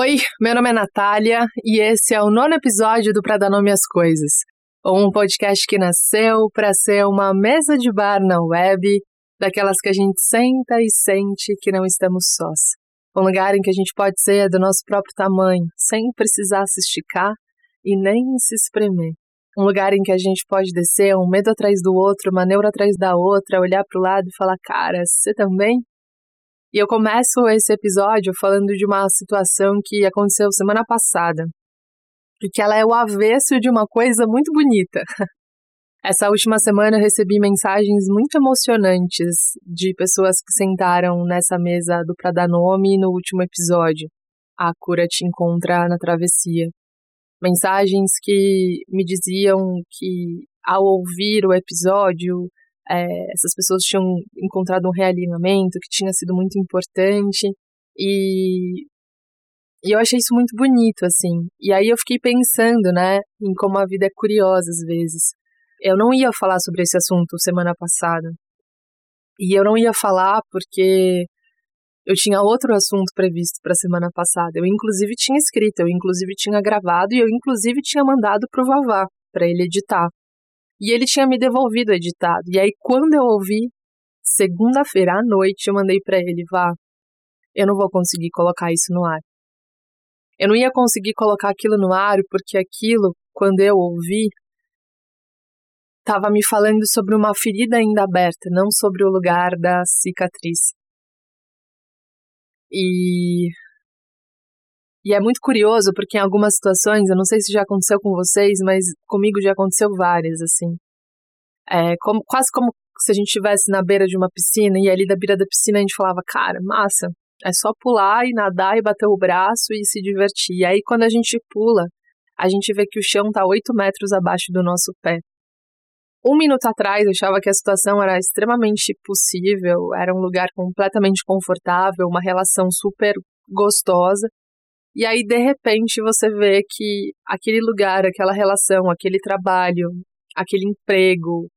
Oi, meu nome é Natália e esse é o nono episódio do Pra Dar Nome às Coisas, um podcast que nasceu para ser uma mesa de bar na web, daquelas que a gente senta e sente que não estamos sós. Um lugar em que a gente pode ser do nosso próprio tamanho, sem precisar se esticar e nem se espremer. Um lugar em que a gente pode descer um medo atrás do outro, uma neura atrás da outra, olhar para o lado e falar: Cara, você também? E eu começo esse episódio falando de uma situação que aconteceu semana passada, e que ela é o avesso de uma coisa muito bonita. Essa última semana eu recebi mensagens muito emocionantes de pessoas que sentaram nessa mesa do Pra Dar Nome no último episódio. A cura te encontra na travessia. Mensagens que me diziam que ao ouvir o episódio é, essas pessoas tinham encontrado um realinhamento que tinha sido muito importante e, e eu achei isso muito bonito, assim. E aí eu fiquei pensando, né, em como a vida é curiosa às vezes. Eu não ia falar sobre esse assunto semana passada. E eu não ia falar porque eu tinha outro assunto previsto para semana passada. Eu inclusive tinha escrito, eu inclusive tinha gravado e eu inclusive tinha mandado pro Vavá para ele editar. E ele tinha me devolvido editado. E aí, quando eu ouvi, segunda-feira à noite, eu mandei para ele: vá, eu não vou conseguir colocar isso no ar. Eu não ia conseguir colocar aquilo no ar porque aquilo, quando eu ouvi, estava me falando sobre uma ferida ainda aberta, não sobre o lugar da cicatriz. E e é muito curioso porque em algumas situações, eu não sei se já aconteceu com vocês, mas comigo já aconteceu várias, assim. É como, quase como se a gente estivesse na beira de uma piscina e ali da beira da piscina a gente falava, cara, massa, é só pular e nadar e bater o braço e se divertir. E aí quando a gente pula, a gente vê que o chão está 8 metros abaixo do nosso pé. Um minuto atrás eu achava que a situação era extremamente possível, era um lugar completamente confortável, uma relação super gostosa. E aí, de repente, você vê que aquele lugar, aquela relação, aquele trabalho, aquele emprego,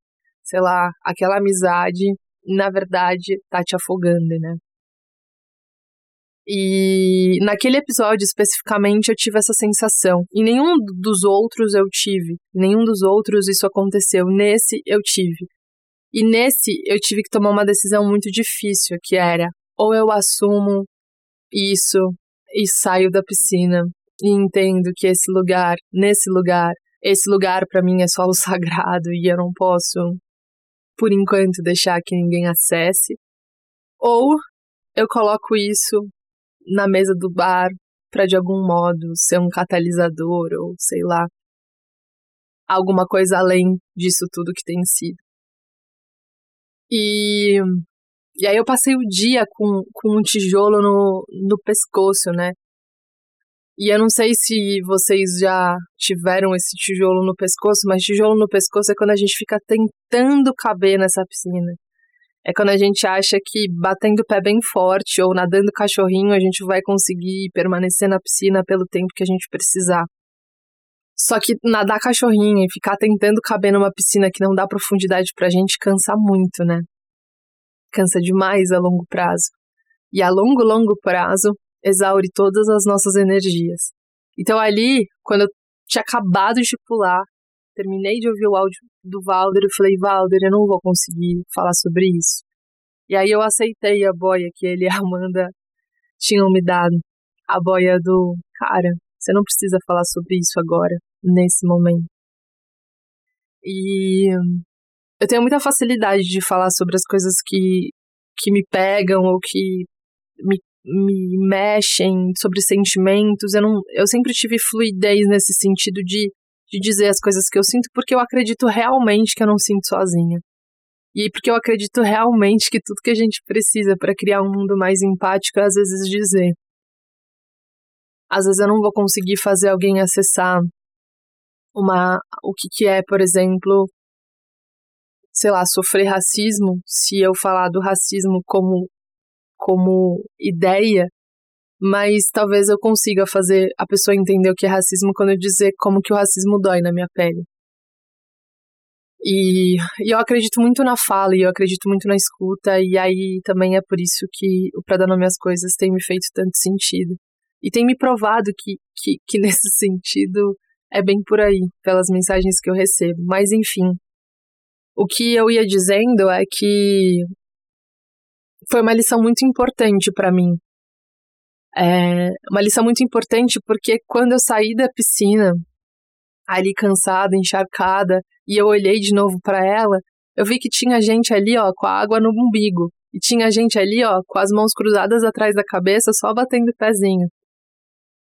sei lá, aquela amizade, na verdade, tá te afogando, né? E naquele episódio especificamente eu tive essa sensação. E nenhum dos outros eu tive. Nenhum dos outros isso aconteceu. Nesse eu tive. E nesse eu tive que tomar uma decisão muito difícil, que era ou eu assumo isso e saio da piscina e entendo que esse lugar, nesse lugar, esse lugar para mim é só o sagrado e eu não posso, por enquanto, deixar que ninguém acesse. Ou eu coloco isso na mesa do bar para de algum modo ser um catalisador ou sei lá, alguma coisa além disso tudo que tem sido. E e aí eu passei o dia com, com um tijolo no, no pescoço, né? E eu não sei se vocês já tiveram esse tijolo no pescoço, mas tijolo no pescoço é quando a gente fica tentando caber nessa piscina. É quando a gente acha que batendo o pé bem forte ou nadando cachorrinho a gente vai conseguir permanecer na piscina pelo tempo que a gente precisar. Só que nadar cachorrinho e ficar tentando caber numa piscina que não dá profundidade pra gente cansa muito, né? Cansa demais a longo prazo. E a longo, longo prazo, exaure todas as nossas energias. Então ali, quando eu tinha acabado de pular, terminei de ouvir o áudio do Valder, eu falei, Valder, eu não vou conseguir falar sobre isso. E aí eu aceitei a boia que ele e a Amanda tinham me dado. A boia do, cara, você não precisa falar sobre isso agora, nesse momento. E eu tenho muita facilidade de falar sobre as coisas que, que me pegam ou que me, me mexem, sobre sentimentos. Eu, não, eu sempre tive fluidez nesse sentido de, de dizer as coisas que eu sinto, porque eu acredito realmente que eu não sinto sozinha. E porque eu acredito realmente que tudo que a gente precisa para criar um mundo mais empático é às vezes dizer. Às vezes eu não vou conseguir fazer alguém acessar uma o que, que é, por exemplo, sei lá, sofrer racismo, se eu falar do racismo como, como ideia, mas talvez eu consiga fazer a pessoa entender o que é racismo quando eu dizer como que o racismo dói na minha pele. E, e eu acredito muito na fala e eu acredito muito na escuta, e aí também é por isso que o Pra Dar Nome às Coisas tem me feito tanto sentido. E tem me provado que, que, que nesse sentido é bem por aí, pelas mensagens que eu recebo. Mas enfim, o que eu ia dizendo é que foi uma lição muito importante para mim. É uma lição muito importante porque quando eu saí da piscina, ali cansada, encharcada, e eu olhei de novo para ela, eu vi que tinha gente ali, ó, com a água no umbigo. E tinha gente ali, ó, com as mãos cruzadas atrás da cabeça, só batendo o pezinho.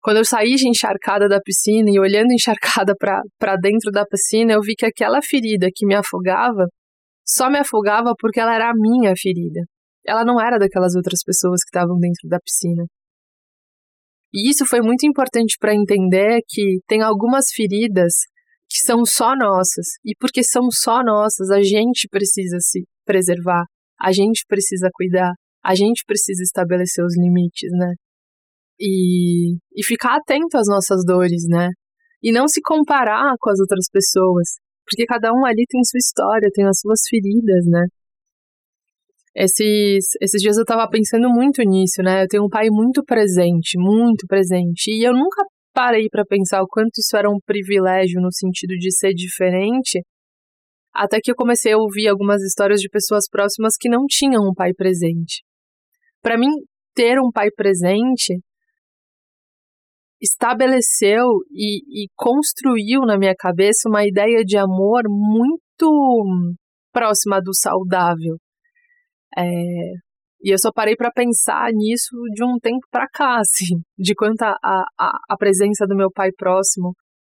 Quando eu saí encharcada da piscina e olhando encharcada para dentro da piscina, eu vi que aquela ferida que me afogava só me afogava porque ela era a minha ferida. Ela não era daquelas outras pessoas que estavam dentro da piscina. E isso foi muito importante para entender que tem algumas feridas que são só nossas. E porque são só nossas, a gente precisa se preservar, a gente precisa cuidar, a gente precisa estabelecer os limites, né? E, e ficar atento às nossas dores, né? E não se comparar com as outras pessoas, porque cada um ali tem sua história, tem as suas feridas, né? Esses, esses dias eu tava pensando muito nisso, né? Eu tenho um pai muito presente, muito presente. E eu nunca parei para pensar o quanto isso era um privilégio no sentido de ser diferente, até que eu comecei a ouvir algumas histórias de pessoas próximas que não tinham um pai presente. Para mim, ter um pai presente estabeleceu e, e, construiu na minha cabeça uma ideia de amor muito próxima do saudável. É, e eu só parei para pensar nisso de um tempo para cá, assim, de quanto a, a, a presença do meu pai próximo,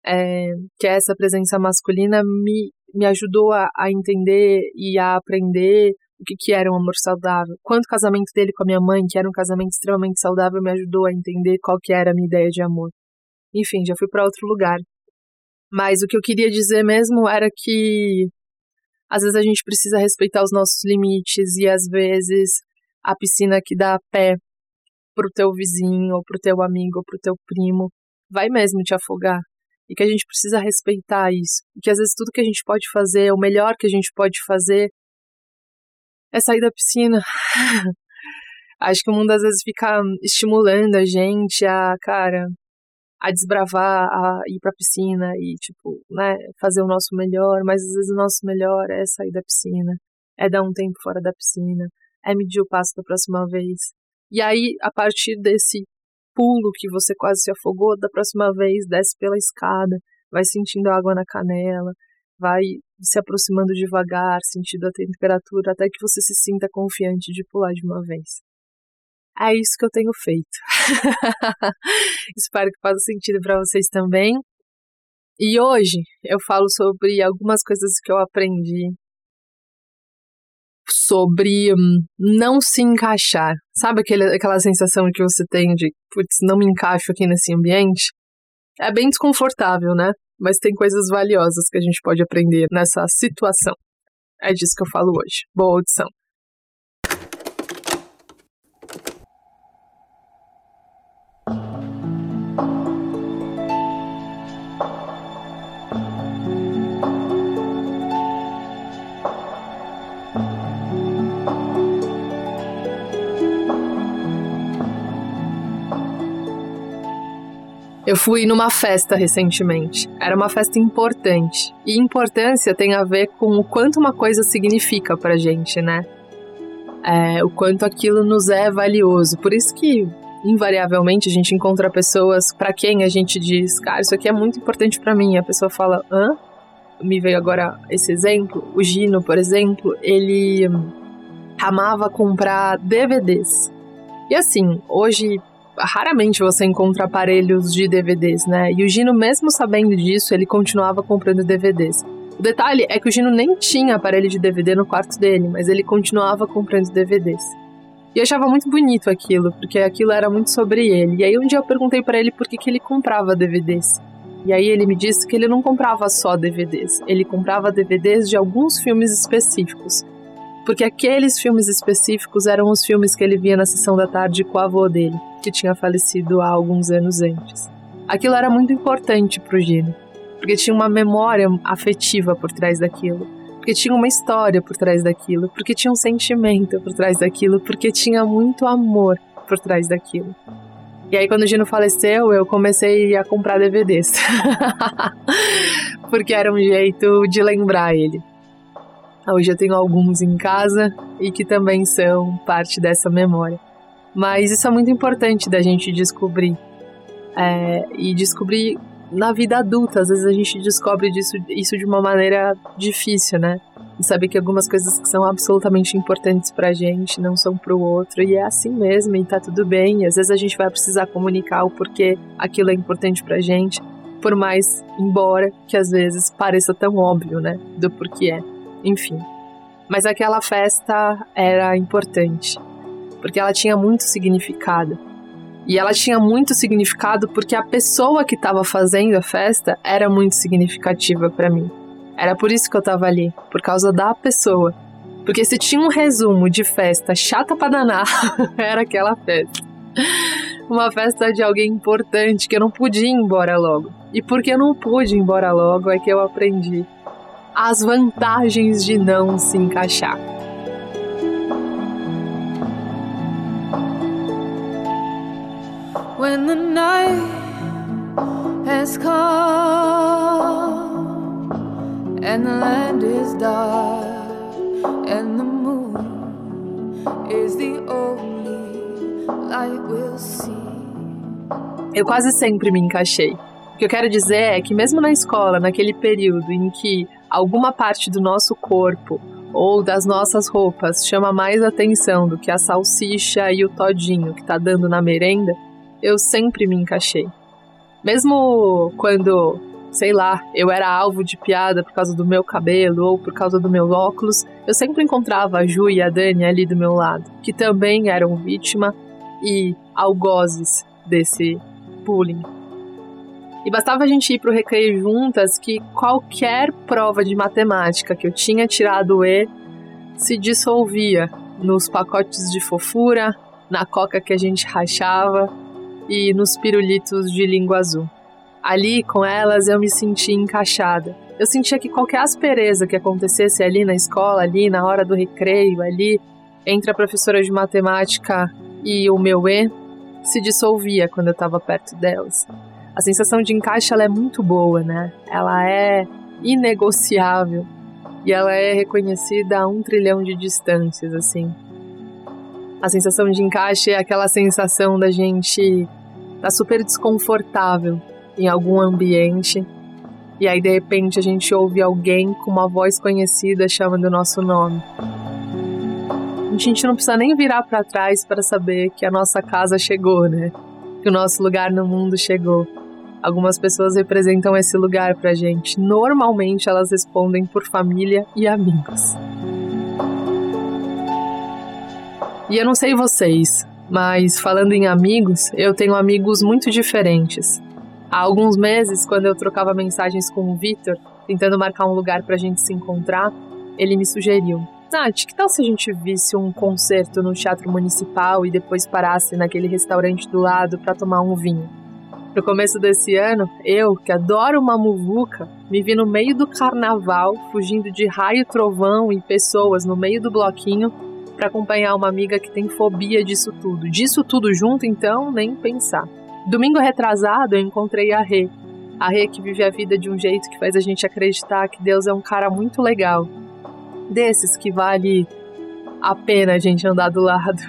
é, que é essa presença masculina, me, me ajudou a, a entender e a aprender o que, que era um amor saudável. Quanto o casamento dele com a minha mãe, que era um casamento extremamente saudável, me ajudou a entender qual que era a minha ideia de amor. Enfim, já fui para outro lugar. Mas o que eu queria dizer mesmo era que às vezes a gente precisa respeitar os nossos limites e às vezes a piscina que dá pé pro teu vizinho, ou pro teu amigo, ou pro teu primo, vai mesmo te afogar. E que a gente precisa respeitar isso. E que às vezes tudo que a gente pode fazer, o melhor que a gente pode fazer, é sair da piscina. Acho que o mundo às vezes fica estimulando a gente a, cara, a desbravar, a ir pra piscina e, tipo, né, fazer o nosso melhor, mas às vezes o nosso melhor é sair da piscina, é dar um tempo fora da piscina, é medir o passo da próxima vez. E aí, a partir desse pulo que você quase se afogou, da próxima vez desce pela escada, vai sentindo água na canela, vai se aproximando devagar, sentindo a temperatura, até que você se sinta confiante de pular de uma vez. É isso que eu tenho feito. Espero que faça sentido para vocês também. E hoje eu falo sobre algumas coisas que eu aprendi sobre hum, não se encaixar. Sabe aquele, aquela sensação que você tem de, putz, não me encaixo aqui nesse ambiente? É bem desconfortável, né? Mas tem coisas valiosas que a gente pode aprender nessa situação. É disso que eu falo hoje. Boa audição. Eu fui numa festa recentemente. Era uma festa importante. E importância tem a ver com o quanto uma coisa significa pra gente, né? É, o quanto aquilo nos é valioso. Por isso que, invariavelmente, a gente encontra pessoas para quem a gente diz, cara, isso aqui é muito importante para mim. E a pessoa fala, hã? Me veio agora esse exemplo. O Gino, por exemplo, ele amava comprar DVDs. E assim, hoje raramente você encontra aparelhos de DVDs, né? E o Gino, mesmo sabendo disso, ele continuava comprando DVDs. O detalhe é que o Gino nem tinha aparelho de DVD no quarto dele, mas ele continuava comprando DVDs. E eu achava muito bonito aquilo, porque aquilo era muito sobre ele. E aí um dia eu perguntei para ele por que, que ele comprava DVDs. E aí ele me disse que ele não comprava só DVDs, ele comprava DVDs de alguns filmes específicos. Porque aqueles filmes específicos eram os filmes que ele via na sessão da tarde com o avô dele que tinha falecido há alguns anos antes. Aquilo era muito importante para o Gino, porque tinha uma memória afetiva por trás daquilo, porque tinha uma história por trás daquilo, porque tinha um sentimento por trás daquilo, porque tinha muito amor por trás daquilo. E aí, quando o Gino faleceu, eu comecei a comprar DVDs. Porque era um jeito de lembrar ele. Hoje eu tenho alguns em casa e que também são parte dessa memória. Mas isso é muito importante da gente descobrir. É, e descobrir na vida adulta. Às vezes a gente descobre disso, isso de uma maneira difícil, né? De saber que algumas coisas que são absolutamente importantes pra gente não são pro outro. E é assim mesmo, e tá tudo bem. E às vezes a gente vai precisar comunicar o porquê aquilo é importante pra gente. Por mais, embora que às vezes pareça tão óbvio, né? Do porquê é. Enfim. Mas aquela festa era importante. Porque ela tinha muito significado. E ela tinha muito significado porque a pessoa que estava fazendo a festa era muito significativa para mim. Era por isso que eu estava ali, por causa da pessoa. Porque se tinha um resumo de festa chata pra danar, era aquela festa. Uma festa de alguém importante que eu não podia ir embora logo. E porque eu não pude ir embora logo é que eu aprendi as vantagens de não se encaixar. When the night has come and the land is dark and the moon is the only light we'll see. Eu quase sempre me encaixei. O que eu quero dizer é que mesmo na escola, naquele período em que alguma parte do nosso corpo ou das nossas roupas chama mais atenção do que a salsicha e o todinho que tá dando na merenda, eu sempre me encaixei. Mesmo quando, sei lá, eu era alvo de piada por causa do meu cabelo ou por causa do meu óculos, eu sempre encontrava a Ju e a Dani ali do meu lado, que também eram vítima e algozes desse bullying. E bastava a gente ir pro recreio juntas que qualquer prova de matemática que eu tinha tirado E se dissolvia nos pacotes de fofura, na coca que a gente rachava e nos pirulitos de língua azul. Ali, com elas, eu me senti encaixada. Eu sentia que qualquer aspereza que acontecesse ali na escola, ali na hora do recreio, ali entre a professora de matemática e o meu E, se dissolvia quando eu estava perto delas. A sensação de encaixe ela é muito boa, né? Ela é inegociável e ela é reconhecida a um trilhão de distâncias, assim. A sensação de encaixe é aquela sensação da gente tá super desconfortável em algum ambiente e aí de repente a gente ouve alguém com uma voz conhecida chamando o nosso nome. A gente não precisa nem virar para trás para saber que a nossa casa chegou, né? Que o nosso lugar no mundo chegou. Algumas pessoas representam esse lugar pra gente. Normalmente elas respondem por família e amigos. E eu não sei vocês, mas falando em amigos, eu tenho amigos muito diferentes. Há alguns meses, quando eu trocava mensagens com o Victor, tentando marcar um lugar pra gente se encontrar, ele me sugeriu: Nath, que tal se a gente visse um concerto no Teatro Municipal e depois parasse naquele restaurante do lado para tomar um vinho? No começo desse ano, eu, que adoro uma muvuca, me vi no meio do carnaval, fugindo de raio, trovão e pessoas no meio do bloquinho para acompanhar uma amiga que tem fobia disso tudo. Disso tudo junto, então, nem pensar. Domingo retrasado, eu encontrei a Rê. A Rê que vive a vida de um jeito que faz a gente acreditar que Deus é um cara muito legal. Desses que vale a pena a gente andar do lado.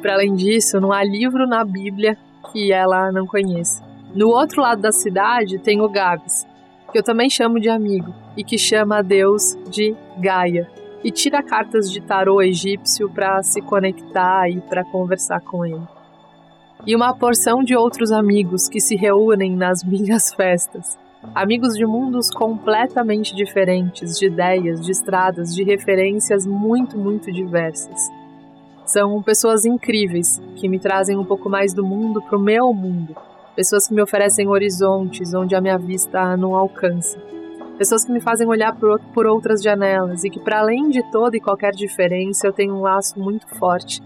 Para além disso, não há livro na Bíblia que ela não conheça. No outro lado da cidade tem o Gabs, que eu também chamo de amigo, e que chama a Deus de Gaia, e tira cartas de tarô egípcio para se conectar e para conversar com ele. E uma porção de outros amigos que se reúnem nas minhas festas. Amigos de mundos completamente diferentes, de ideias, de estradas, de referências muito, muito diversas. São pessoas incríveis que me trazem um pouco mais do mundo para o meu mundo. Pessoas que me oferecem horizontes onde a minha vista não alcança pessoas que me fazem olhar por, por outras janelas e que, para além de toda e qualquer diferença, eu tenho um laço muito forte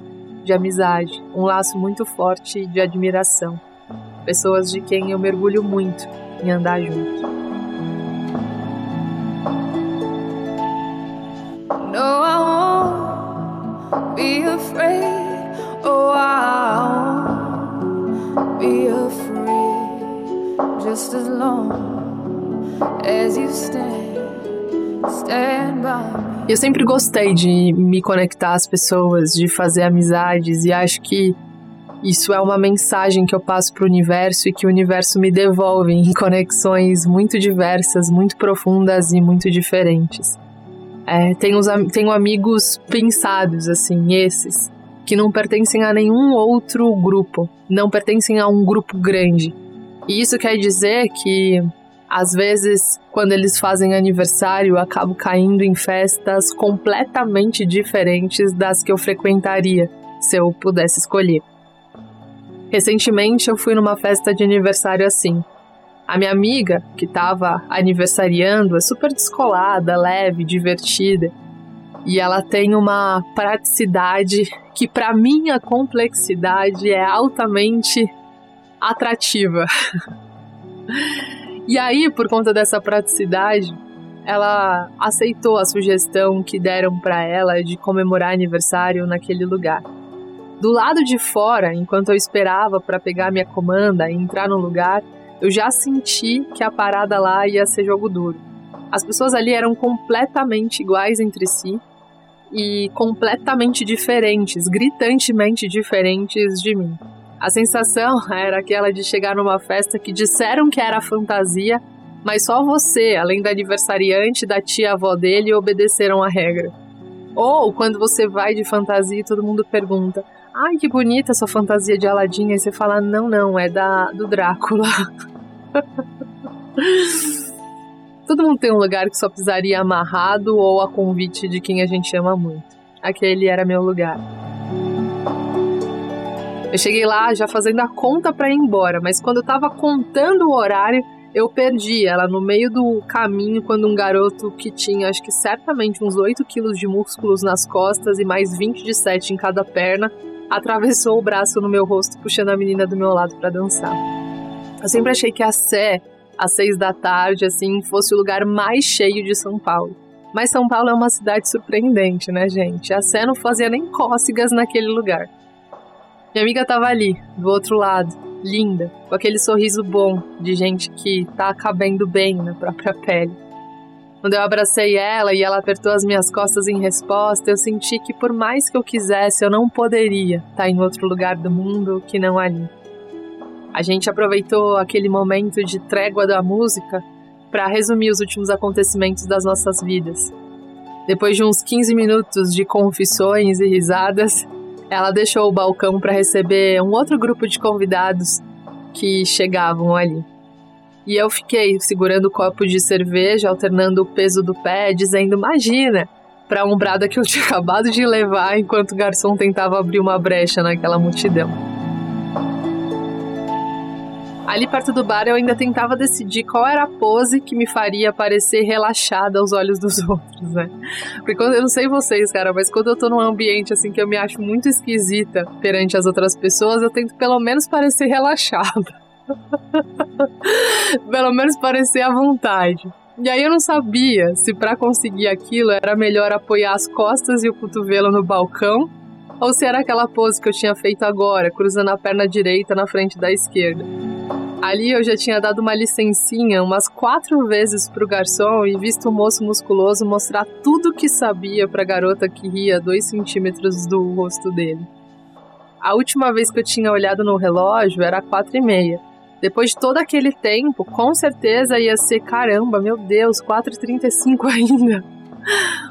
de amizade, um laço muito forte de admiração. Pessoas de quem eu mergulho muito em andar junto. No, I won't be afraid. Oh, I won't be just as long Eu sempre gostei de me conectar às pessoas, de fazer amizades e acho que isso é uma mensagem que eu passo para o universo e que o universo me devolve em conexões muito diversas, muito profundas e muito diferentes. É, tenho, tenho amigos pensados, assim, esses, que não pertencem a nenhum outro grupo, não pertencem a um grupo grande. E isso quer dizer que, às vezes, quando eles fazem aniversário, eu acabo caindo em festas completamente diferentes das que eu frequentaria se eu pudesse escolher. Recentemente eu fui numa festa de aniversário assim. A minha amiga, que estava aniversariando, é super descolada, leve, divertida. E ela tem uma praticidade que, para minha complexidade, é altamente atrativa. e aí, por conta dessa praticidade, ela aceitou a sugestão que deram para ela de comemorar aniversário naquele lugar. Do lado de fora, enquanto eu esperava para pegar minha comanda e entrar no lugar, eu já senti que a parada lá ia ser jogo duro. As pessoas ali eram completamente iguais entre si e completamente diferentes, gritantemente diferentes de mim. A sensação era aquela de chegar numa festa que disseram que era fantasia, mas só você, além da aniversariante, da tia avó dele, obedeceram a regra. Ou quando você vai de fantasia e todo mundo pergunta: ai, que bonita essa fantasia de Aladdin. Aí você fala, não, não, é da do Drácula. Todo mundo tem um lugar que só pisaria amarrado ou a convite de quem a gente ama muito. Aquele era meu lugar. Eu cheguei lá já fazendo a conta para ir embora, mas quando eu tava contando o horário, eu perdi ela no meio do caminho quando um garoto que tinha, acho que certamente uns 8 quilos de músculos nas costas e mais 20 de 7 em cada perna, atravessou o braço no meu rosto, puxando a menina do meu lado para dançar. Eu sempre achei que a Sé, às seis da tarde, assim, fosse o lugar mais cheio de São Paulo. Mas São Paulo é uma cidade surpreendente, né, gente? A Sé não fazia nem cócegas naquele lugar. Minha amiga tava ali, do outro lado, linda, com aquele sorriso bom de gente que tá cabendo bem na própria pele. Quando eu abracei ela e ela apertou as minhas costas em resposta, eu senti que por mais que eu quisesse, eu não poderia estar em outro lugar do mundo que não ali. A gente aproveitou aquele momento de trégua da música para resumir os últimos acontecimentos das nossas vidas. Depois de uns 15 minutos de confissões e risadas, ela deixou o balcão para receber um outro grupo de convidados que chegavam ali. E eu fiquei segurando o copo de cerveja, alternando o peso do pé, dizendo: Imagina! Para a umbrada que eu tinha acabado de levar enquanto o garçom tentava abrir uma brecha naquela multidão. Ali perto do bar eu ainda tentava decidir qual era a pose que me faria parecer relaxada aos olhos dos outros, né? Porque quando, eu não sei vocês, cara, mas quando eu tô num ambiente assim que eu me acho muito esquisita perante as outras pessoas, eu tento pelo menos parecer relaxada. Pelo menos parecer à vontade. E aí eu não sabia se para conseguir aquilo era melhor apoiar as costas e o cotovelo no balcão ou se era aquela pose que eu tinha feito agora, cruzando a perna direita na frente da esquerda. Ali eu já tinha dado uma licencinha umas quatro vezes pro garçom e visto o moço musculoso mostrar tudo que sabia pra garota que ria dois centímetros do rosto dele. A última vez que eu tinha olhado no relógio era quatro e meia. Depois de todo aquele tempo, com certeza ia ser caramba, meu Deus, 4h35 ainda.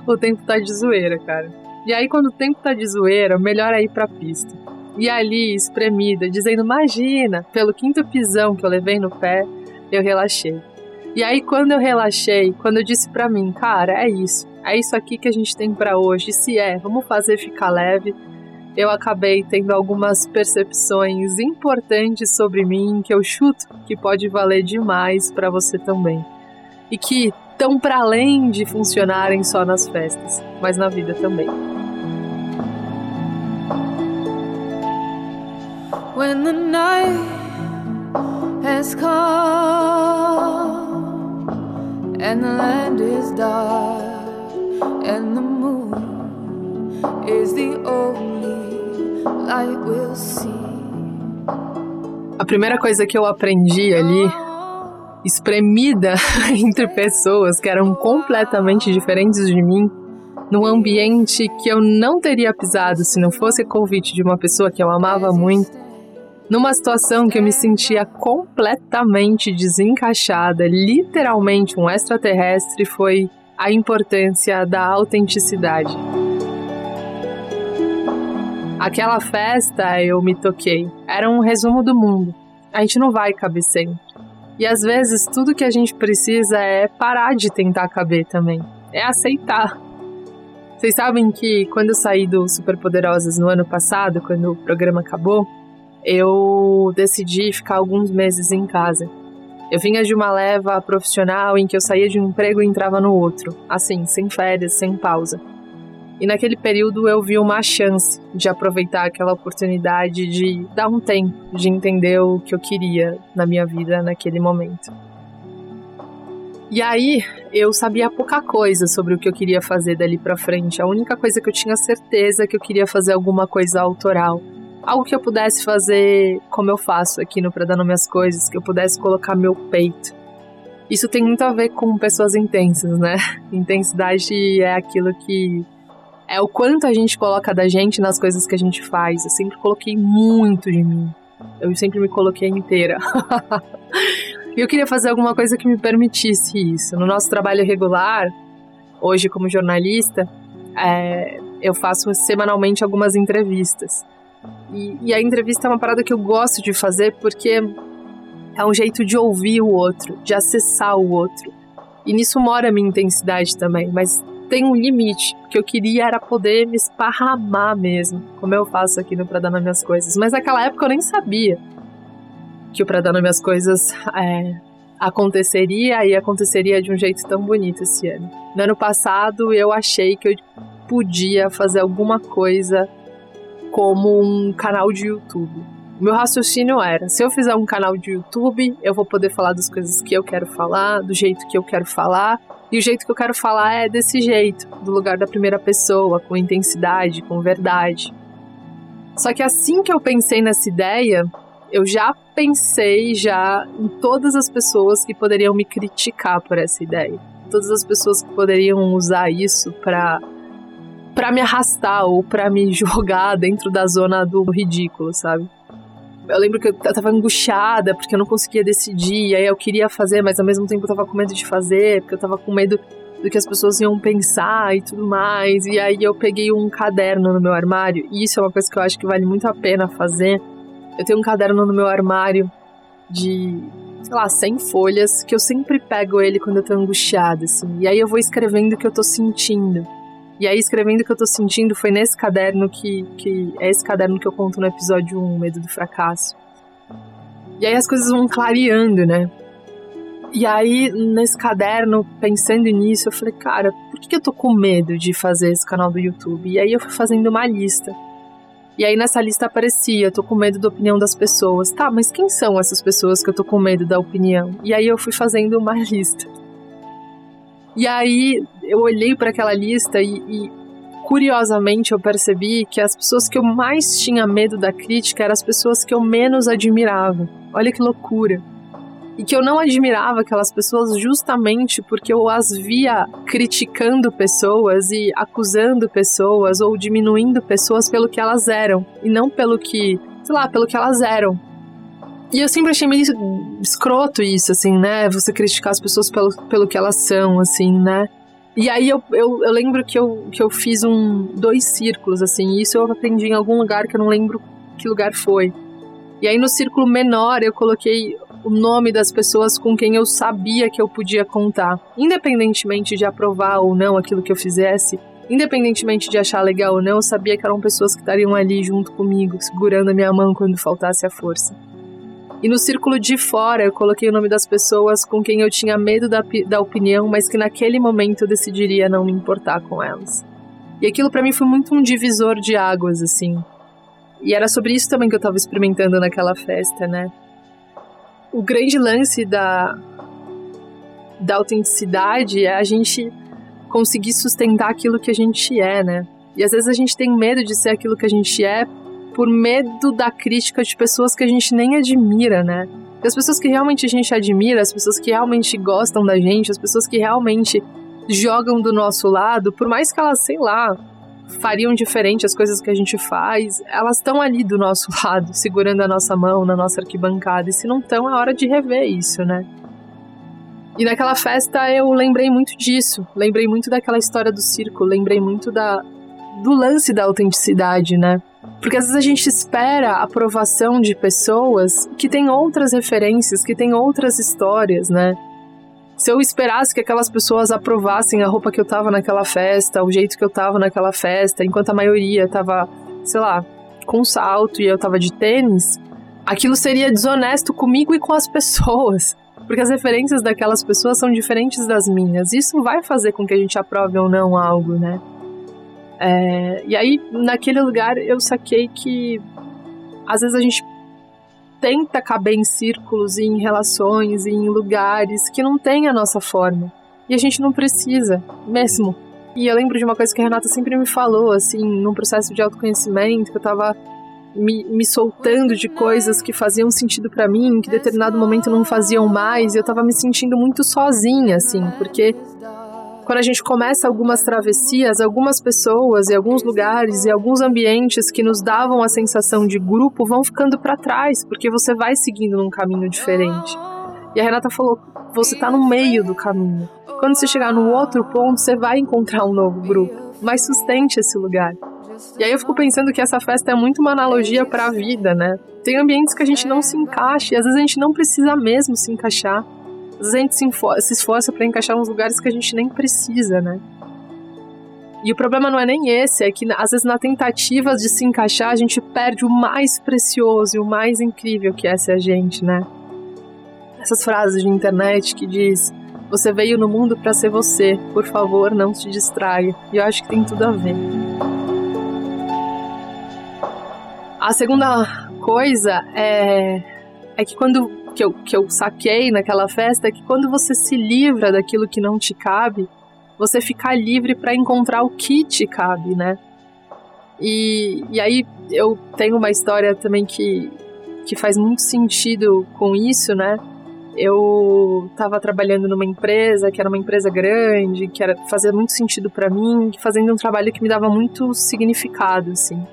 o tempo tá de zoeira, cara. E aí, quando o tempo tá de zoeira, melhor é ir pra pista. E ali, espremida, dizendo, imagina, pelo quinto pisão que eu levei no pé, eu relaxei. E aí, quando eu relaxei, quando eu disse para mim, cara, é isso, é isso aqui que a gente tem para hoje, se é, vamos fazer ficar leve, eu acabei tendo algumas percepções importantes sobre mim que eu chuto que pode valer demais para você também. E que estão para além de funcionarem só nas festas, mas na vida também. When the night has come and the land is dark and the moon is the only a primeira coisa que eu aprendi ali espremida entre pessoas que eram completamente diferentes de mim, num ambiente que eu não teria pisado se não fosse convite de uma pessoa que eu amava muito, numa situação que eu me sentia completamente desencaixada, literalmente um extraterrestre, foi a importância da autenticidade. Aquela festa eu me toquei. Era um resumo do mundo. A gente não vai caber sempre. E às vezes tudo que a gente precisa é parar de tentar caber também. É aceitar. Vocês sabem que quando eu saí do Superpoderosas no ano passado, quando o programa acabou, eu decidi ficar alguns meses em casa. Eu vinha de uma leva profissional em que eu saía de um emprego e entrava no outro, assim, sem férias, sem pausa. E naquele período eu vi uma chance de aproveitar aquela oportunidade de dar um tempo, de entender o que eu queria na minha vida naquele momento. E aí eu sabia pouca coisa sobre o que eu queria fazer dali para frente. A única coisa que eu tinha certeza é que eu queria fazer alguma coisa autoral. Algo que eu pudesse fazer como eu faço aqui no Pra Nome às Coisas, que eu pudesse colocar meu peito. Isso tem muito a ver com pessoas intensas, né? Intensidade é aquilo que é o quanto a gente coloca da gente nas coisas que a gente faz. Eu sempre coloquei muito de mim. Eu sempre me coloquei inteira. e eu queria fazer alguma coisa que me permitisse isso. No nosso trabalho regular, hoje como jornalista, é, eu faço semanalmente algumas entrevistas. E, e a entrevista é uma parada que eu gosto de fazer porque é um jeito de ouvir o outro, de acessar o outro. E nisso mora a minha intensidade também, mas tem um limite. O que eu queria era poder me esparramar mesmo, como eu faço aqui no Pra Dar Minhas Coisas. Mas naquela época eu nem sabia que o Pra Dar Minhas Coisas é, aconteceria e aconteceria de um jeito tão bonito esse ano. No ano passado eu achei que eu podia fazer alguma coisa como um canal de YouTube meu raciocínio era: se eu fizer um canal de YouTube, eu vou poder falar das coisas que eu quero falar, do jeito que eu quero falar. E o jeito que eu quero falar é desse jeito, do lugar da primeira pessoa, com intensidade, com verdade. Só que assim que eu pensei nessa ideia, eu já pensei já em todas as pessoas que poderiam me criticar por essa ideia. Todas as pessoas que poderiam usar isso para para me arrastar ou para me jogar dentro da zona do ridículo, sabe? eu lembro que eu tava angustiada porque eu não conseguia decidir, e aí eu queria fazer, mas ao mesmo tempo eu tava com medo de fazer, porque eu tava com medo do que as pessoas iam pensar e tudo mais. E aí eu peguei um caderno no meu armário, e isso é uma coisa que eu acho que vale muito a pena fazer. Eu tenho um caderno no meu armário de, sei lá, 100 folhas, que eu sempre pego ele quando eu tô angustiada, assim. E aí eu vou escrevendo o que eu tô sentindo. E aí, escrevendo o que eu tô sentindo, foi nesse caderno que, que. É esse caderno que eu conto no episódio 1, Medo do Fracasso. E aí as coisas vão clareando, né? E aí, nesse caderno, pensando nisso, eu falei, cara, por que eu tô com medo de fazer esse canal do YouTube? E aí eu fui fazendo uma lista. E aí nessa lista aparecia, tô com medo da opinião das pessoas. Tá, mas quem são essas pessoas que eu tô com medo da opinião? E aí eu fui fazendo uma lista. E aí eu olhei para aquela lista e, e, curiosamente eu percebi que as pessoas que eu mais tinha medo da crítica eram as pessoas que eu menos admirava. Olha que loucura. E que eu não admirava aquelas pessoas justamente porque eu as via criticando pessoas e acusando pessoas ou diminuindo pessoas pelo que elas eram e não pelo que, sei lá, pelo que elas eram. E eu sempre achei meio escroto isso, assim, né? Você criticar as pessoas pelo, pelo que elas são, assim, né? E aí eu, eu, eu lembro que eu, que eu fiz um dois círculos, assim, isso eu aprendi em algum lugar que eu não lembro que lugar foi. E aí no círculo menor eu coloquei o nome das pessoas com quem eu sabia que eu podia contar. Independentemente de aprovar ou não aquilo que eu fizesse, independentemente de achar legal ou não, eu sabia que eram pessoas que estariam ali junto comigo, segurando a minha mão quando faltasse a força. E no círculo de fora eu coloquei o nome das pessoas com quem eu tinha medo da, da opinião, mas que naquele momento eu decidiria não me importar com elas. E aquilo para mim foi muito um divisor de águas, assim. E era sobre isso também que eu tava experimentando naquela festa, né? O grande lance da, da autenticidade é a gente conseguir sustentar aquilo que a gente é, né? E às vezes a gente tem medo de ser aquilo que a gente é por medo da crítica de pessoas que a gente nem admira, né? as pessoas que realmente a gente admira, as pessoas que realmente gostam da gente, as pessoas que realmente jogam do nosso lado, por mais que elas, sei lá, fariam diferente as coisas que a gente faz, elas estão ali do nosso lado, segurando a nossa mão na nossa arquibancada. E se não estão, é hora de rever isso, né? E naquela festa eu lembrei muito disso, lembrei muito daquela história do circo, lembrei muito da, do lance da autenticidade, né? Porque às vezes a gente espera a aprovação de pessoas que têm outras referências, que têm outras histórias, né? Se eu esperasse que aquelas pessoas aprovassem a roupa que eu tava naquela festa, o jeito que eu tava naquela festa, enquanto a maioria tava, sei lá, com salto e eu tava de tênis, aquilo seria desonesto comigo e com as pessoas. Porque as referências daquelas pessoas são diferentes das minhas. Isso vai fazer com que a gente aprove ou não algo, né? É, e aí, naquele lugar, eu saquei que às vezes a gente tenta caber em círculos e em relações e em lugares que não tem a nossa forma. E a gente não precisa, mesmo. E eu lembro de uma coisa que a Renata sempre me falou, assim, num processo de autoconhecimento, que eu tava me, me soltando de coisas que faziam sentido para mim, que em determinado momento não faziam mais, e eu tava me sentindo muito sozinha, assim, porque quando a gente começa algumas travessias, algumas pessoas e alguns lugares e alguns ambientes que nos davam a sensação de grupo vão ficando para trás, porque você vai seguindo num caminho diferente. E a Renata falou: você tá no meio do caminho. Quando você chegar no outro ponto, você vai encontrar um novo grupo, mas sustente esse lugar. E aí eu fico pensando que essa festa é muito uma analogia para a vida, né? Tem ambientes que a gente não se encaixa e às vezes a gente não precisa mesmo se encaixar. Às vezes a gente se, se esforça para encaixar nos lugares que a gente nem precisa, né? E o problema não é nem esse, é que às vezes na tentativa de se encaixar a gente perde o mais precioso e o mais incrível que é ser a gente, né? Essas frases de internet que diz: "Você veio no mundo para ser você, por favor, não se distraia". E eu acho que tem tudo a ver. A segunda coisa é é que quando que eu, que eu saquei naquela festa é que quando você se livra daquilo que não te cabe, você fica livre para encontrar o que te cabe, né? E, e aí eu tenho uma história também que, que faz muito sentido com isso, né? Eu estava trabalhando numa empresa que era uma empresa grande, que era fazia muito sentido para mim, fazendo um trabalho que me dava muito significado, assim.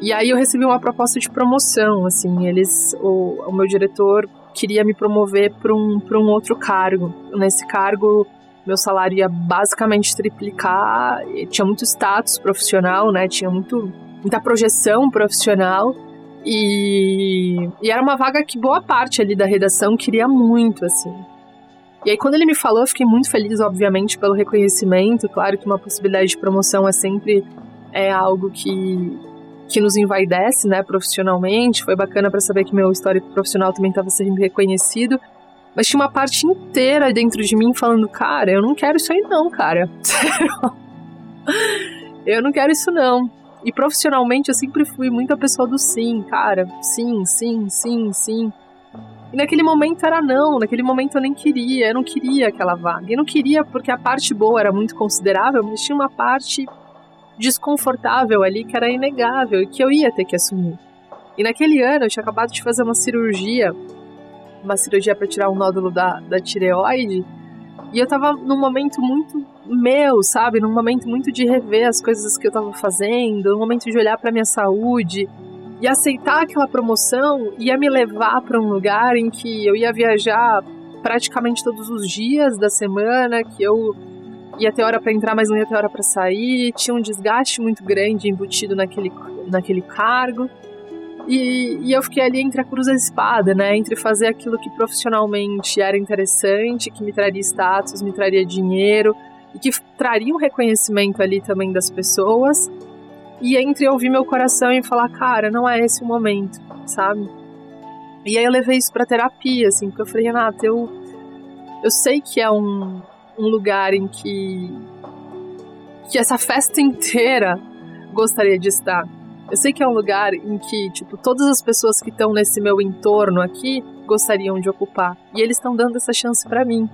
E aí eu recebi uma proposta de promoção, assim, eles, o, o meu diretor queria me promover para um, um outro cargo. Nesse cargo, meu salário ia basicamente triplicar, tinha muito status profissional, né, tinha muito, muita projeção profissional, e, e era uma vaga que boa parte ali da redação queria muito, assim. E aí, quando ele me falou, eu fiquei muito feliz, obviamente, pelo reconhecimento. Claro que uma possibilidade de promoção é sempre é algo que, que nos envaidece, né, profissionalmente. Foi bacana para saber que meu histórico profissional também estava sendo reconhecido. Mas tinha uma parte inteira dentro de mim falando, cara, eu não quero isso aí não, cara. Eu não quero isso não. E profissionalmente eu sempre fui muito a pessoa do sim, cara. Sim, sim, sim, sim. E naquele momento era não, naquele momento eu nem queria, eu não queria aquela vaga. Eu não queria porque a parte boa era muito considerável, mas tinha uma parte desconfortável ali que era inegável e que eu ia ter que assumir. E naquele ano eu tinha acabado de fazer uma cirurgia, uma cirurgia para tirar um nódulo da, da tireoide, e eu tava num momento muito meu, sabe? Num momento muito de rever as coisas que eu tava fazendo, num momento de olhar para minha saúde. E aceitar aquela promoção ia me levar para um lugar em que eu ia viajar praticamente todos os dias da semana, que eu ia ter hora para entrar, mas não ia ter hora para sair, tinha um desgaste muito grande embutido naquele, naquele cargo. E, e, eu fiquei ali entre a cruz e a espada, né? Entre fazer aquilo que profissionalmente era interessante, que me traria status, me traria dinheiro e que traria um reconhecimento ali também das pessoas. E entre ouvir meu coração e falar, cara, não é esse o momento, sabe? E aí eu levei isso pra terapia, assim, porque eu falei, Renata, eu, eu sei que é um, um lugar em que que essa festa inteira gostaria de estar. Eu sei que é um lugar em que, tipo, todas as pessoas que estão nesse meu entorno aqui gostariam de ocupar. E eles estão dando essa chance para mim.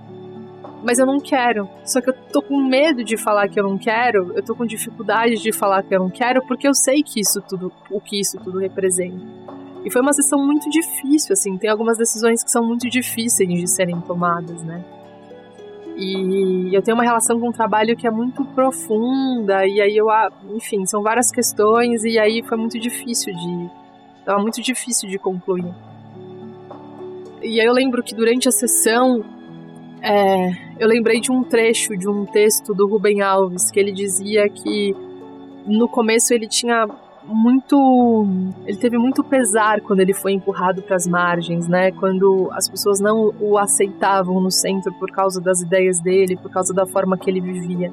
Mas eu não quero. Só que eu tô com medo de falar que eu não quero, eu tô com dificuldade de falar que eu não quero, porque eu sei que isso tudo, o que isso tudo representa. E foi uma sessão muito difícil, assim, tem algumas decisões que são muito difíceis de serem tomadas, né? E eu tenho uma relação com o trabalho que é muito profunda, e aí eu, enfim, são várias questões, e aí foi muito difícil de. Tava muito difícil de concluir. E aí eu lembro que durante a sessão, é, eu lembrei de um trecho de um texto do Rubem Alves, que ele dizia que no começo ele tinha muito ele teve muito pesar quando ele foi empurrado para as margens, né? Quando as pessoas não o aceitavam no centro por causa das ideias dele, por causa da forma que ele vivia.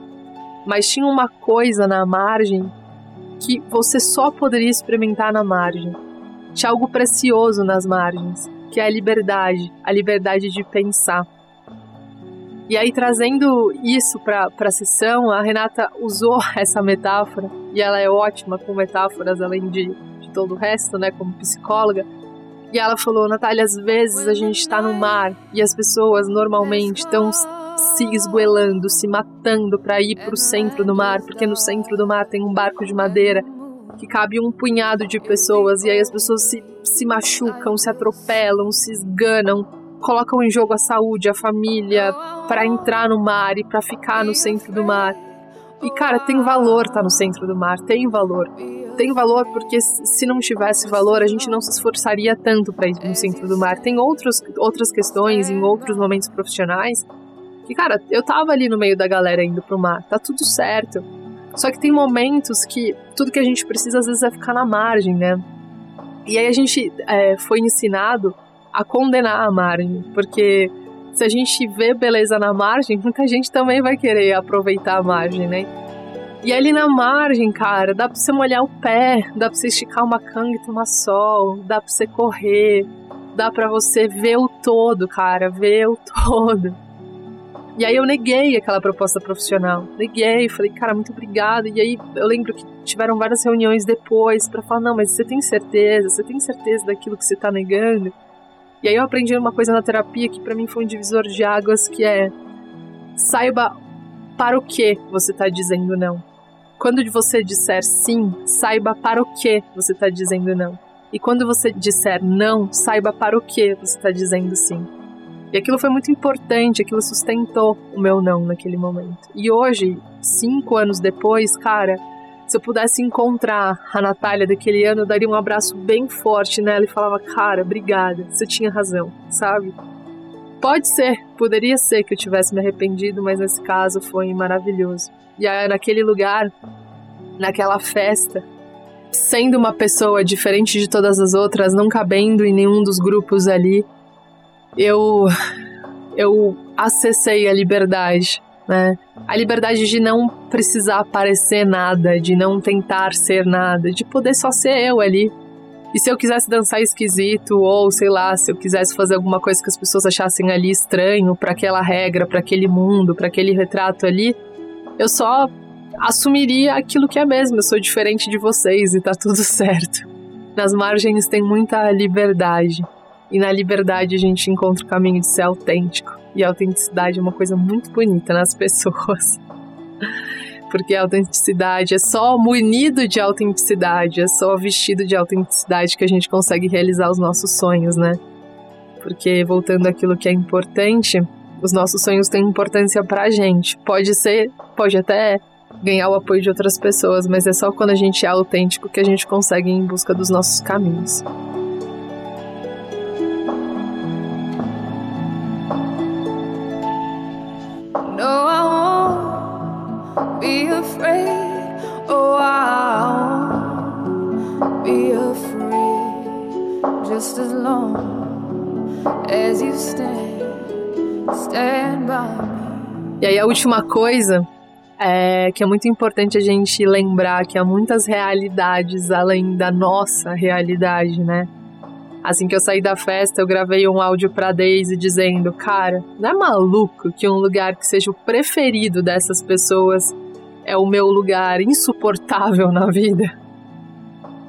Mas tinha uma coisa na margem que você só poderia experimentar na margem. Tinha algo precioso nas margens, que é a liberdade, a liberdade de pensar. E aí, trazendo isso para a sessão, a Renata usou essa metáfora, e ela é ótima com metáforas, além de, de todo o resto, né, como psicóloga. E ela falou: Natália, às vezes a gente está no mar e as pessoas normalmente estão se esguelando, se matando para ir para o centro do mar, porque no centro do mar tem um barco de madeira que cabe um punhado de pessoas, e aí as pessoas se, se machucam, se atropelam, se esganam colocam em jogo a saúde, a família, para entrar no mar e para ficar no centro do mar. E cara, tem valor estar tá no centro do mar, tem valor. Tem valor porque se não tivesse valor, a gente não se esforçaria tanto para ir no centro do mar. Tem outros, outras questões em outros momentos profissionais que, cara, eu tava ali no meio da galera indo pro mar, tá tudo certo. Só que tem momentos que tudo que a gente precisa às vezes é ficar na margem, né? E aí a gente é, foi ensinado a condenar a margem, porque se a gente vê beleza na margem, muita gente também vai querer aproveitar a margem, né? E ali na margem, cara, dá pra você molhar o pé, dá pra você esticar uma canga e tomar sol, dá pra você correr, dá pra você ver o todo, cara, ver o todo. E aí eu neguei aquela proposta profissional. Neguei, falei, cara, muito obrigada. E aí eu lembro que tiveram várias reuniões depois para falar, não, mas você tem certeza? Você tem certeza daquilo que você tá negando? E aí eu aprendi uma coisa na terapia que para mim foi um divisor de águas, que é saiba para o que você está dizendo não. Quando você disser sim, saiba para o que você está dizendo não. E quando você disser não, saiba para o que você está dizendo sim. E aquilo foi muito importante, aquilo sustentou o meu não naquele momento. E hoje, cinco anos depois, cara, se eu pudesse encontrar a Natália daquele ano, eu daria um abraço bem forte nela e falava: Cara, obrigada, você tinha razão, sabe? Pode ser, poderia ser que eu tivesse me arrependido, mas nesse caso foi maravilhoso. E aí, naquele lugar, naquela festa, sendo uma pessoa diferente de todas as outras, não cabendo em nenhum dos grupos ali, eu eu acessei a liberdade né? A liberdade de não precisar parecer nada, de não tentar ser nada, de poder só ser eu ali. E se eu quisesse dançar esquisito, ou sei lá, se eu quisesse fazer alguma coisa que as pessoas achassem ali estranho para aquela regra, para aquele mundo, para aquele retrato ali, eu só assumiria aquilo que é mesmo. Eu sou diferente de vocês e tá tudo certo. Nas margens tem muita liberdade. E na liberdade a gente encontra o caminho de ser autêntico. E a autenticidade é uma coisa muito bonita nas pessoas. Porque a autenticidade é só munido de autenticidade, é só vestido de autenticidade que a gente consegue realizar os nossos sonhos, né? Porque voltando àquilo que é importante, os nossos sonhos têm importância pra gente. Pode ser, pode até ganhar o apoio de outras pessoas, mas é só quando a gente é autêntico que a gente consegue ir em busca dos nossos caminhos. Just as long as you stand, stand by me. E aí a última coisa é que é muito importante a gente lembrar que há muitas realidades além da nossa realidade, né? Assim que eu saí da festa, eu gravei um áudio pra Daisy dizendo: Cara, não é maluco que um lugar que seja o preferido dessas pessoas é o meu lugar insuportável na vida?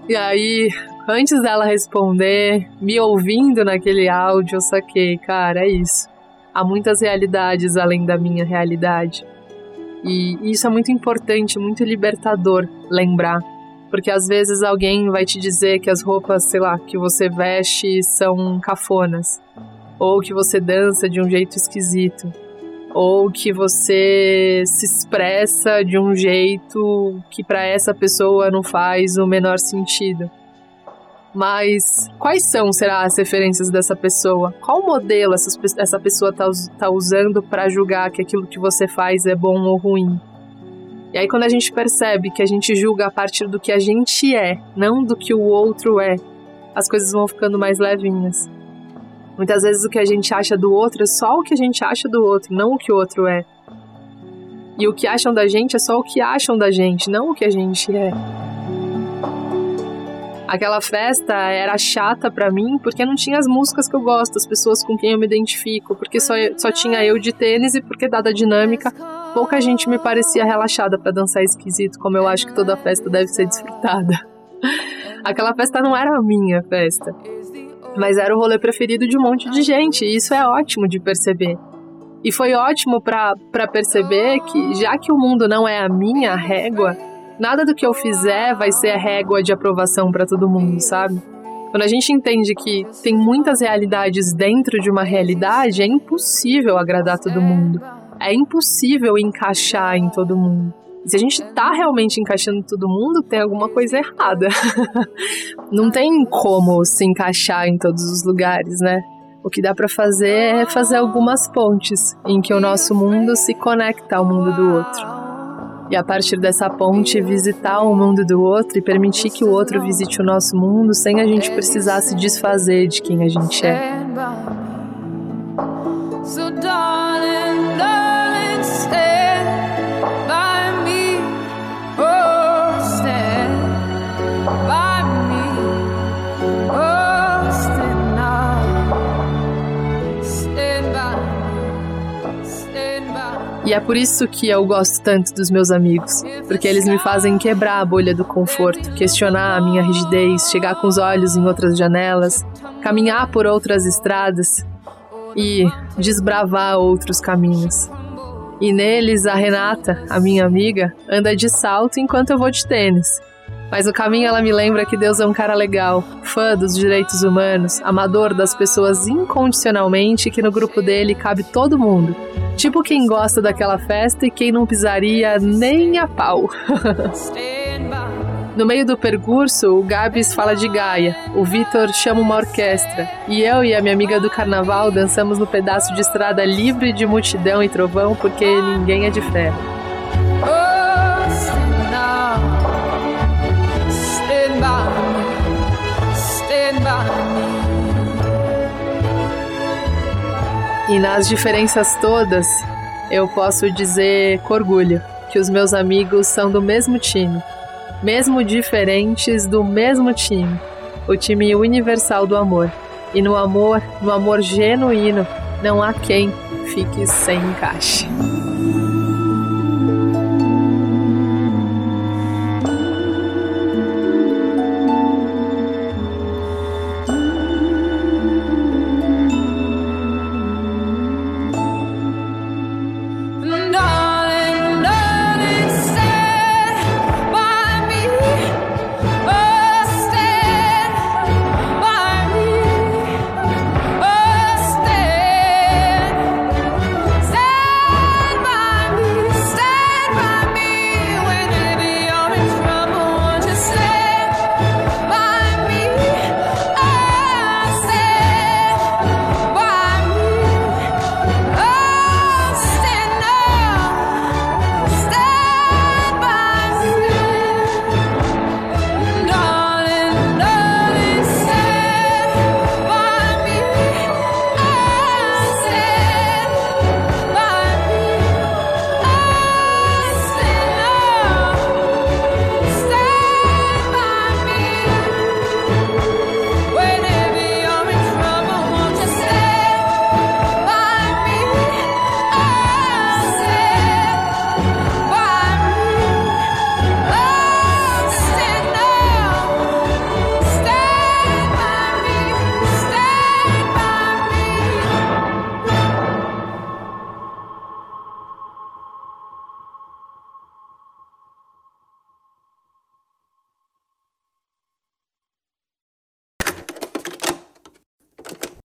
E aí, antes dela responder, me ouvindo naquele áudio, eu saquei, cara, é isso. Há muitas realidades além da minha realidade. E isso é muito importante, muito libertador lembrar. Porque às vezes alguém vai te dizer que as roupas, sei lá, que você veste são cafonas, ou que você dança de um jeito esquisito, ou que você se expressa de um jeito que para essa pessoa não faz o menor sentido. Mas quais são, será, as referências dessa pessoa? Qual modelo essa, essa pessoa está tá usando para julgar que aquilo que você faz é bom ou ruim? E aí, quando a gente percebe que a gente julga a partir do que a gente é, não do que o outro é, as coisas vão ficando mais levinhas. Muitas vezes o que a gente acha do outro é só o que a gente acha do outro, não o que o outro é. E o que acham da gente é só o que acham da gente, não o que a gente é. Aquela festa era chata para mim porque não tinha as músicas que eu gosto, as pessoas com quem eu me identifico, porque só, só tinha eu de tênis e porque, dada a dinâmica, pouca gente me parecia relaxada para dançar esquisito, como eu acho que toda festa deve ser desfrutada. Aquela festa não era a minha festa, mas era o rolê preferido de um monte de gente, e isso é ótimo de perceber. E foi ótimo para perceber que, já que o mundo não é a minha régua, nada do que eu fizer vai ser a régua de aprovação para todo mundo, sabe? Quando a gente entende que tem muitas realidades dentro de uma realidade, é impossível agradar todo mundo é impossível encaixar em todo mundo. Se a gente tá realmente encaixando todo mundo, tem alguma coisa errada. Não tem como se encaixar em todos os lugares, né? O que dá para fazer é fazer algumas pontes em que o nosso mundo se conecta ao mundo do outro. E a partir dessa ponte, visitar o mundo do outro e permitir que o outro visite o nosso mundo sem a gente precisar se desfazer de quem a gente é. So darling, E é por isso que eu gosto tanto dos meus amigos, porque eles me fazem quebrar a bolha do conforto, questionar a minha rigidez, chegar com os olhos em outras janelas, caminhar por outras estradas e desbravar outros caminhos. E neles a Renata, a minha amiga, anda de salto enquanto eu vou de tênis. Mas o caminho ela me lembra que Deus é um cara legal, fã dos direitos humanos, amador das pessoas incondicionalmente e que no grupo dele cabe todo mundo. Tipo quem gosta daquela festa e quem não pisaria nem a pau. No meio do percurso, o Gabs fala de Gaia, o Vitor chama uma orquestra, e eu e a minha amiga do carnaval dançamos no pedaço de estrada livre de multidão e trovão porque ninguém é de ferro. E nas diferenças todas, eu posso dizer com orgulho que os meus amigos são do mesmo time, mesmo diferentes do mesmo time, o time universal do amor. E no amor, no amor genuíno, não há quem fique sem encaixe.